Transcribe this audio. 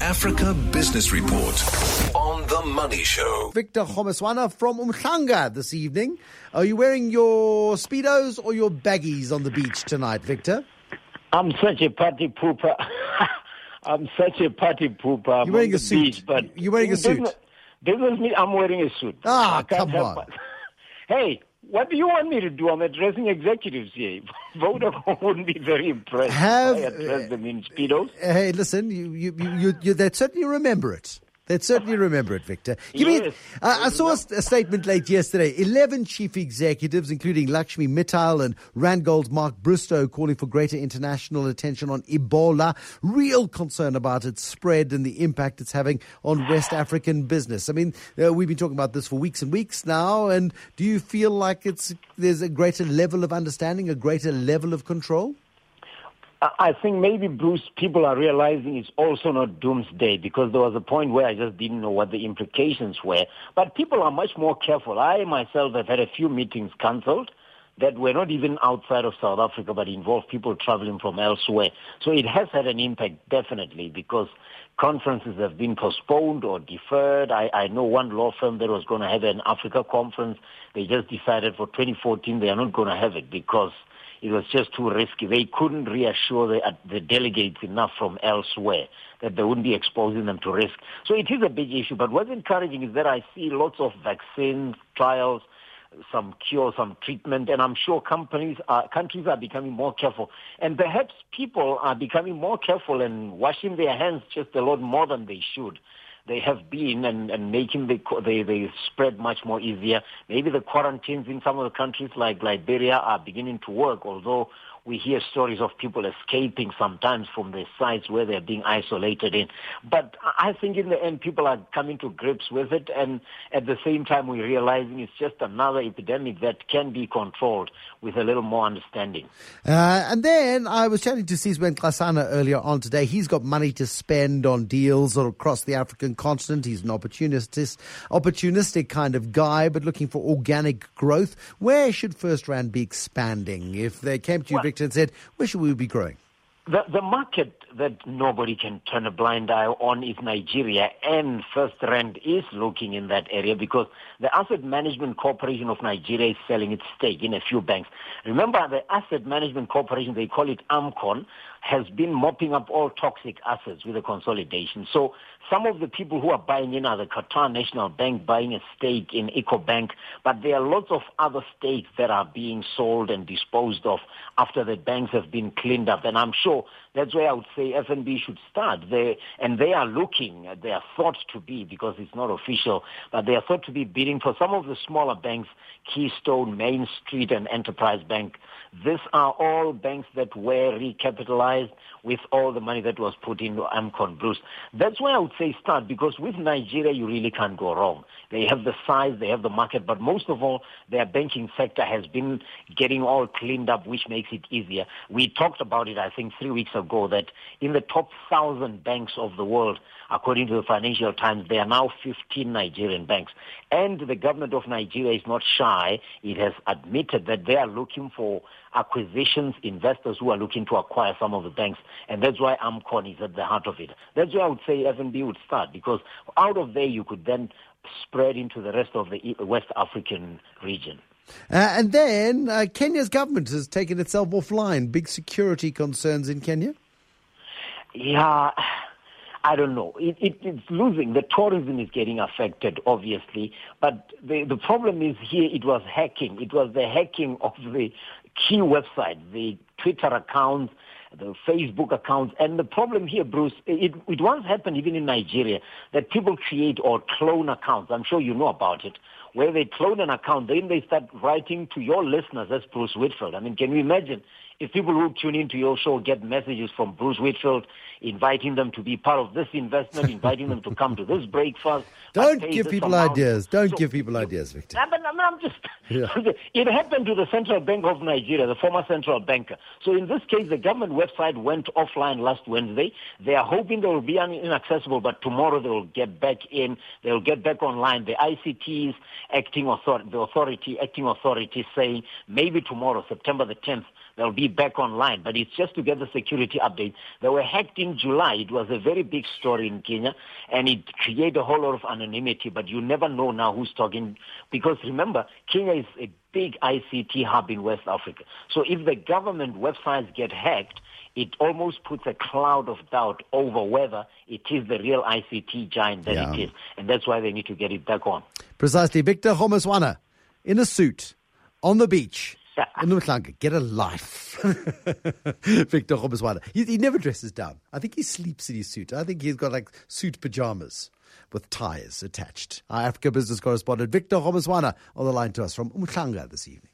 Africa Business Report on The Money Show. Victor Kgomoeswana from Umhlanga this evening. Are you wearing your Speedos or your baggies on the beach tonight, Victor? I'm such a party pooper. I'm such a party pooper. I'm You're wearing on a the suit. Beach, but You're wearing a in suit. Business, business mean I'm wearing a suit. Ah, come on. hey, what do you want me to do? I'm addressing executives here. Vodacom wouldn't be very impressed Have- if I address uh, them in speedos. Hey, listen, you, you, you, you, you they'd certainly remember it. They'd certainly remember it, Victor. Give me, Yes. uh, I saw a, st- a statement late yesterday. 11 chief executives, including Lakshmi Mittal and Randgold's Mark Bristow, calling for greater international attention on Ebola. Real concern about its spread and the impact it's having on West African business. I mean, uh, we've been talking about this for weeks and weeks now. And do you feel like it's there's a greater level of understanding, a greater level of control? I think maybe, Bruce, people are realizing it's also not doomsday because there was a point where I just didn't know what the implications were. But people are much more careful. I myself have had a few meetings cancelled that were not even outside of South Africa but involved people traveling from elsewhere. So it has had an impact, definitely, because conferences have been postponed or deferred. I, I know one law firm that was going to have an Africa conference. They just decided for 2014 they are not going to have it because it was just too risky. They couldn't reassure the, uh, the delegates enough from elsewhere that they wouldn't be exposing them to risk. So it is a big issue. But what's encouraging is that I see lots of vaccine trials, some cure, some treatment, and I'm sure companies, are, countries are becoming more careful. And perhaps people are becoming more careful and washing their hands just a lot more than they should they have been and, and making the, the, the spread much more easier. Maybe the quarantines in some of the countries like Liberia are beginning to work, although we hear stories of people escaping sometimes from the sites where they're being isolated in. But I think in the end people are coming to grips with it and at the same time we're realizing it's just another epidemic that can be controlled with a little more understanding. Uh, and then I was chatting to Sizwe Nxasana earlier on today. He's got money to spend on deals across the African continent. He's an opportunistic, opportunistic kind of guy, but looking for organic growth. Where should FirstRand be expanding? If they came to you, Well- Victor, and said, where should we be growing? The, the market that nobody can turn a blind eye on is Nigeria, and FirstRand is looking in that area because the Asset Management Corporation of Nigeria is selling its stake in a few banks. Remember, the Asset Management Corporation, they call it AMCON, has been mopping up all toxic assets with the consolidation. So some of the people who are buying in are the Qatar National Bank buying a stake in Ecobank, but there are lots of other stakes that are being sold and disposed of after the banks have been cleaned up. And I'm sure that's where I would say FNB should start. They, and they are looking, they are thought to be, because it's not official, but they are thought to be bidding for some of the smaller banks, Keystone, Main Street, and Enterprise Bank. These are all banks that were recapitalized with all the money that was put into Amcon Bruce. That's why I would say start because with Nigeria you really can't go wrong. They have the size, they have the market, but most of all their banking sector has been getting all cleaned up which makes it easier. We talked about it I think three weeks ago that in the top thousand banks of the world, according to the Financial Times, there are now 15 Nigerian banks. And the government of Nigeria is not shy. It has admitted that they are looking for acquisitions, investors who are looking to acquire some of the banks. And that's why AMCON is at the heart of it. That's why I would say FNB would start because out of there you could then spread into the rest of the West African region. Uh, and then uh, Kenya's government has taken itself offline. Big security concerns in Kenya. Yeah, I don't know. It, it, it's losing. The tourism is getting affected, obviously. But the, the problem is here it was hacking. It was the hacking of the key website, the Twitter accounts, the Facebook accounts. And the problem here, Bruce, it, it once happened even in Nigeria that people create or clone accounts. I'm sure you know about it. Where they clone an account, then they start writing to your listeners as Bruce Whitfield. I mean, can you imagine if people who tune into your show get messages from Bruce Whitfield inviting them to be part of this investment, inviting them to come to this breakfast. Don't give people amount. ideas. Don't So- give people ideas, Victor. I mean, I mean, I'm just. Yeah. it happened to the Central Bank of Nigeria, the former central banker. So in this case, the government website went offline last Wednesday. They are hoping they will be inaccessible, but tomorrow they will get back in. They will get back online. The ICT's acting authority, the authority, acting authority, saying maybe tomorrow, September the 10th, they'll be back online. But it's just to get the security update. They were hacked in July. It was a very big story in Kenya, and it created a whole lot of anonymity. But you never know now who's talking, because remember, Kenya is a big ICT hub in West Africa. So if the government websites get hacked, it almost puts a cloud of doubt over whether it is the real ICT giant that Yeah. it is. And that's why they need to get it back on. Precisely. Victor Kgomoeswana in a suit on the beach. In Umhlanga, get a life. Victor Kgomoeswana. He, he never dresses down. I think he sleeps in his suit. I think he's got like suit pajamas with ties attached. Our Africa business correspondent Victor Kgomoeswana on the line to us from Umhlanga this evening.